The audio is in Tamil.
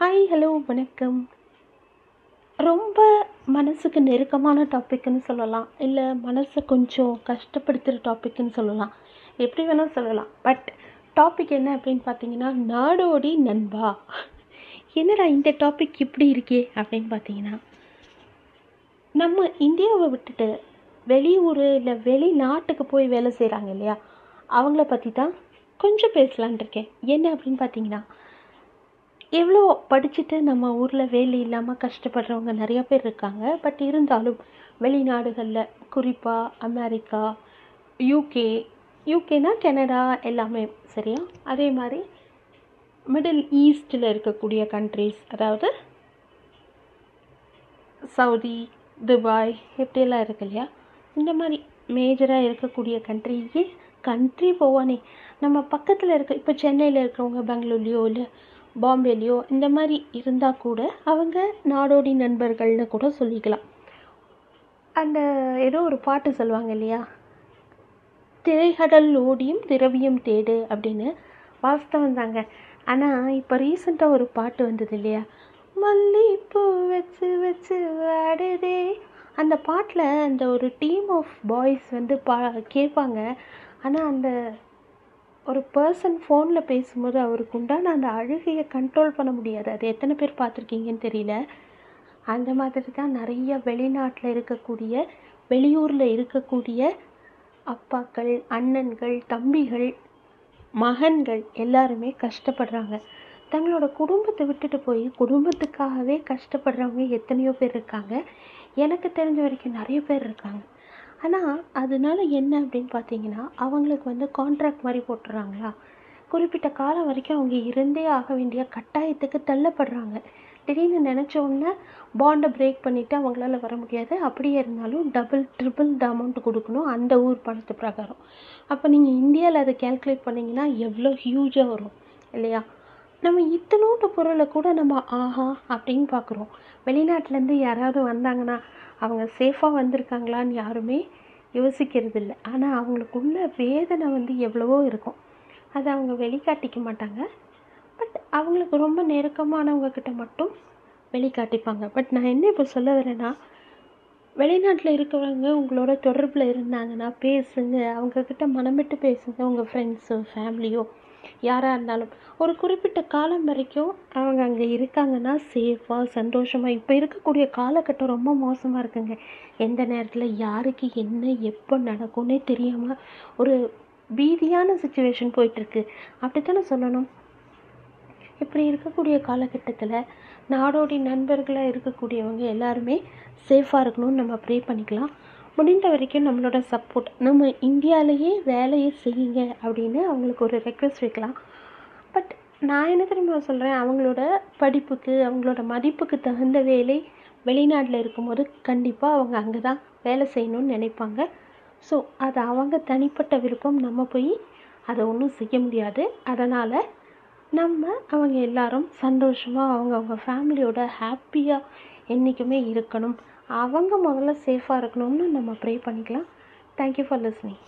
ஹாய் ஹலோ வணக்கம். ரொம்ப மனசுக்கு நெருக்கமான டாபிக்னு சொல்லலாம். இல்லை மனசை கொஞ்சம் கஷ்டப்படுத்துகிற டாபிக்னு சொல்லலாம். எப்படி வேணால் சொல்லலாம். பட் டாபிக் என்ன அப்படின்னு பார்த்தீங்கன்னா நாடோடி நண்பா. என்னடா இந்த டாபிக் இப்படி இருக்கே அப்படின்னு பார்த்தீங்கன்னா நம்ம இந்தியாவை விட்டுட்டு வெளியூர் இல்லை வெளிநாட்டுக்கு போய் வேலை செய்கிறாங்க இல்லையா? அவங்கள பற்றி தான் கொஞ்சம் பேசலான் இருக்கேன். என்ன அப்படின்னு பார்த்தீங்கன்னா எவ்வளோ படிச்சுட்டு நம்ம ஊரில் வேலை இல்லாமல் கஷ்டப்படுறவங்க நிறைய பேர் இருக்காங்க. பட் இருந்தாலும் வெளிநாடுகளில் குறிப்பாக அமெரிக்கா யூகே யூகேனா கெனடா எல்லாமே சரியா? அதே மாதிரி மிடில் ஈஸ்டில் இருக்கக்கூடிய கண்ட்ரிஸ் அதாவது சவுதி துபாய் இப்படியெல்லாம் இருக்கு இல்லையா? இந்த மாதிரி மேஜராக இருக்கக்கூடிய கண்ட்ரிக்கு கண்ட்ரி போவானே? நம்ம பக்கத்தில் இருக்க இப்போ சென்னையில் இருக்கிறவங்க பெங்களூர்லேயோ இல்லை பாம்பேலேயோ இந்த மாதிரி இருந்தால் கூட அவங்க நாடோடி நண்பர்கள்னு கூட சொல்லிக்கலாம். அந்த ஏதோ ஒரு பாட்டு சொல்லுவாங்க இல்லையா? திரைகடல் ஓடியும் திரவியம் தேடு அப்படின்னு வாஸ்தவம் தாங்க. ஆனால் இப்போ ரீசெண்டாக ஒரு பாட்டு வந்தது இல்லையா? மல்லிப்பூ வச்சு வச்சு வாடுதே. அந்த பாட்டில் அந்த ஒரு டீம் ஆஃப் பாய்ஸ் வந்து பா கேட்பாங்க. ஆனால் அந்த ஒரு பர்சன் ஃபோனில் பேசும்போது அவருக்கு உண்டான அந்த அழுகையை கண்ட்ரோல் பண்ண முடியாது. அது எத்தனை பேர் பார்த்துருக்கீங்கன்னு தெரியல. அந்த மாதிரி தான் நிறைய வெளிநாட்டில் இருக்கக்கூடிய வெளியூரில் இருக்கக்கூடிய அப்பாக்கள் அண்ணன்கள் தம்பிகள் மகன்கள் எல்லாருமே கஷ்டப்படுறாங்க. தங்களோட குடும்பத்தை விட்டுட்டு போய் குடும்பத்துக்காகவே கஷ்டப்படுறவங்க எத்தனையோ பேர் இருக்காங்க. எனக்கு தெரிஞ்ச வரைக்கும் நிறைய பேர் இருக்காங்க. ஆனால் அதனால என்ன அப்படின்னு பார்த்தீங்கன்னா அவங்களுக்கு வந்து கான்ட்ராக்ட் மாதிரி போட்டுறாங்களா? குறிப்பிட்ட காலம் வரைக்கும் அவங்க இருந்தே ஆக வேண்டிய கட்டாயத்துக்கு தள்ளப்படுறாங்க. திடீர்னு நினச்ச உடனே பாண்டை பிரேக் பண்ணிவிட்டு அவங்களால வர முடியாது. அப்படியே இருந்தாலும் டபுள் ட்ரிபிள் த அமௌண்ட் கொடுக்கணும் அந்த ஊர் பணத்து பிரகாரம். அப்போ நீங்கள் இந்தியாவில் அதை கேல்குலேட் பண்ணிங்கன்னா எவ்வளோ ஹியூஜாக வரும் இல்லையா? நம்ம இத்தனோட்டு பொருளை கூட நம்ம ஆஹா அப்படின்னு பார்க்குறோம் வெளிநாட்டிலேருந்து யாராவது வந்தாங்கன்னா அவங்க சேஃபாக வந்திருக்காங்களான்னு யாருமே யோசிக்கிறதில்ல. ஆனால் அவங்களுக்குள்ள வேதனை வந்து எவ்வளவோ இருக்கும். அதை அவங்க வெளிக்காட்டிக்க மாட்டாங்க. பட் அவங்களுக்கு ரொம்ப நெருக்கமானவங்க கிட்ட மட்டும் வெளிக்காட்டிப்பாங்க. பட் நான் என்ன இப்போ சொல்ல வரேன்னா வெளிநாட்டில் இருக்கிறவங்க உங்களோட தொடர்பில் இருந்தாங்கன்னா பேசுங்க. அவங்கக்கிட்ட மனமிட்டு பேசுங்க. உங்கள் ஃப்ரெண்ட்ஸோ ஃபேமிலியோ யாராக இருந்தாலும். ஒரு குறிப்பிட்ட காலம் வரைக்கும் அவங்க அங்கே இருக்காங்கன்னா சேஃபாக சந்தோஷமாக இப்போ இருக்கக்கூடிய காலகட்டம் ரொம்ப மோசமாக இருக்குங்க. எந்த நேரத்தில் யாருக்கு என்ன எப்போ நடக்கும்னே தெரியாமல் ஒரு பீதியான சுச்சுவேஷன் போயிட்டுருக்கு. அப்படித்தானே சொல்லணும்? இப்படி இருக்கக்கூடிய காலகட்டத்தில் நாடோடி நண்பர்களாக இருக்கக்கூடியவங்க எல்லாருமே சேஃபாக இருக்கணும்னு நம்ம ப்ரே பண்ணிக்கலாம். முடிந்த வரைக்கும் நம்மளோட சப்போர்ட் நம்ம இந்தியாவிலேயே வேலையை செய்யுங்க அப்படின்னு அவங்களுக்கு ஒரு ரெக்வெஸ்ட் வைக்கலாம். பட் நான் என்ன தெரியுமா சொல்கிறேன் அவங்களோட படிப்புக்கு அவங்களோட மதிப்புக்கு தகுந்த வேலை வெளிநாட்டில் இருக்கும்போது கண்டிப்பாக அவங்க அங்கே தான் வேலை செய்யணும்னு நினைப்பாங்க. ஸோ அது அவங்க தனிப்பட்ட விருப்பம். நம்ம போய் அதை ஒன்றும் செய்ய முடியாது. அதனால் நம்ம அவங்க எல்லாரும் சந்தோஷமாக அவங்கவுங்க ஃபேமிலியோட ஹாப்பியாக என்றைக்குமே இருக்கணும். அவங்க முதல்ல சேஃபாக இருக்கணும்னு நம்ம ப்ரே பண்ணிக்கலாம். Thank you for listening